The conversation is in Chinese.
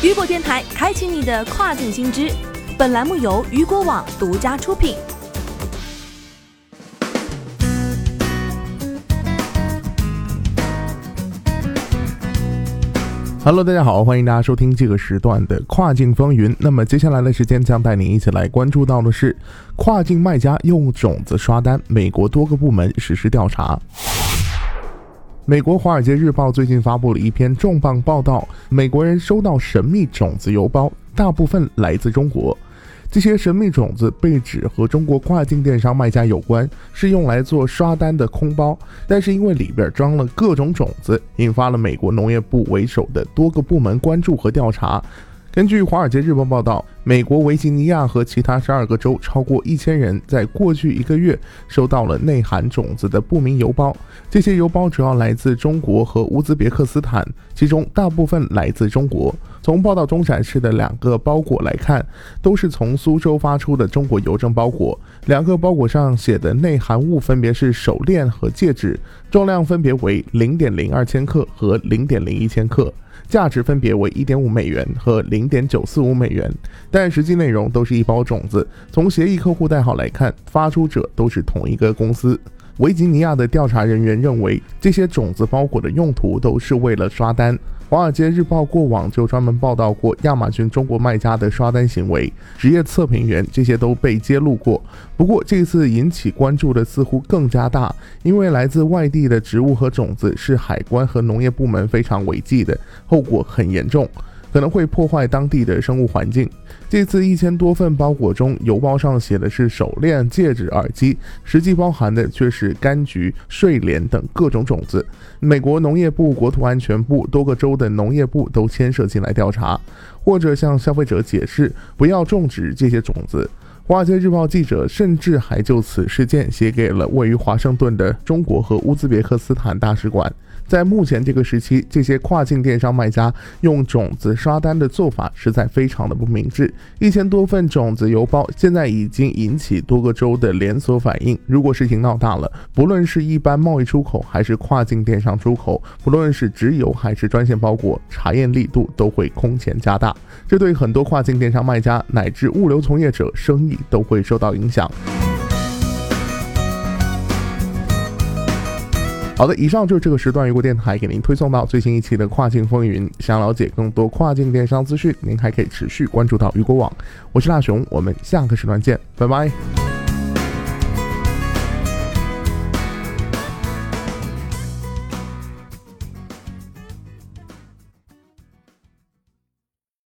雨果电台开启你的跨境新知。本栏目由雨果网独家出品。Hello，大家好，欢迎大家收听这个时段的跨境风云。那么接下来的时间将带您一起来关注到的是，跨境卖家用种子刷单，美国多个部门实施调查。美国《华尔街日报》最近发布了一篇重磅报道：美国人收到神秘种子邮包，大部分来自中国。这些神秘种子被指和中国跨境电商卖家有关，是用来做刷单的空包。但是因为里边装了各种种子，引发了美国农业部为首的多个部门关注和调查。根据《华尔街日报》报道，美国维吉尼亚和其他十二个州超过一千人在过去一个月收到了内含种子的不明邮包。这些邮包主要来自中国和乌兹别克斯坦，其中大部分来自中国。从报道中展示的两个包裹来看，都是从苏州发出的中国邮政包裹。两个包裹上写的内含物分别是手链和戒指，重量分别为零点零二千克和零点零一千克。价值分别为一点五美元和零点九四五美元，但实际内容都是一包种子。从协议客户代号来看，发出者都是同一个公司。维吉尼亚的调查人员认为，这些种子包裹的用途都是为了刷单。《华尔街日报》过往就专门报道过亚马逊中国卖家的刷单行为、职业测评员，这些都被揭露过。不过这次引起关注的似乎更加大，因为来自外地的植物和种子是海关和农业部门非常违纪的，后果很严重。可能会破坏当地的生物环境。这次一千多份包裹中，邮包上写的是手链、戒指、耳机，实际包含的却是柑橘、睡莲等各种种子。美国农业部、国土安全部、多个州的农业部都牵涉进来调查，或者向消费者解释不要种植这些种子。华尔街日报记者甚至还就此事件写给了位于华盛顿的中国和乌兹别克斯坦大使馆。在目前这个时期，这些跨境电商卖家用种子刷单的做法实在非常的不明智。一千多份种子邮包现在已经引起多个州的连锁反应。如果事情闹大了，不论是一般贸易出口还是跨境电商出口，不论是直邮还是专线包裹，查验力度都会空前加大。这对很多跨境电商卖家乃至物流从业者生意都会受到影响。好的，以上就是这个时段雨果电台给您推送到最新一期的跨境风云。想了解更多跨境电商资讯，您还可以持续关注到雨果网。我是大熊，我们下个时段见，拜拜。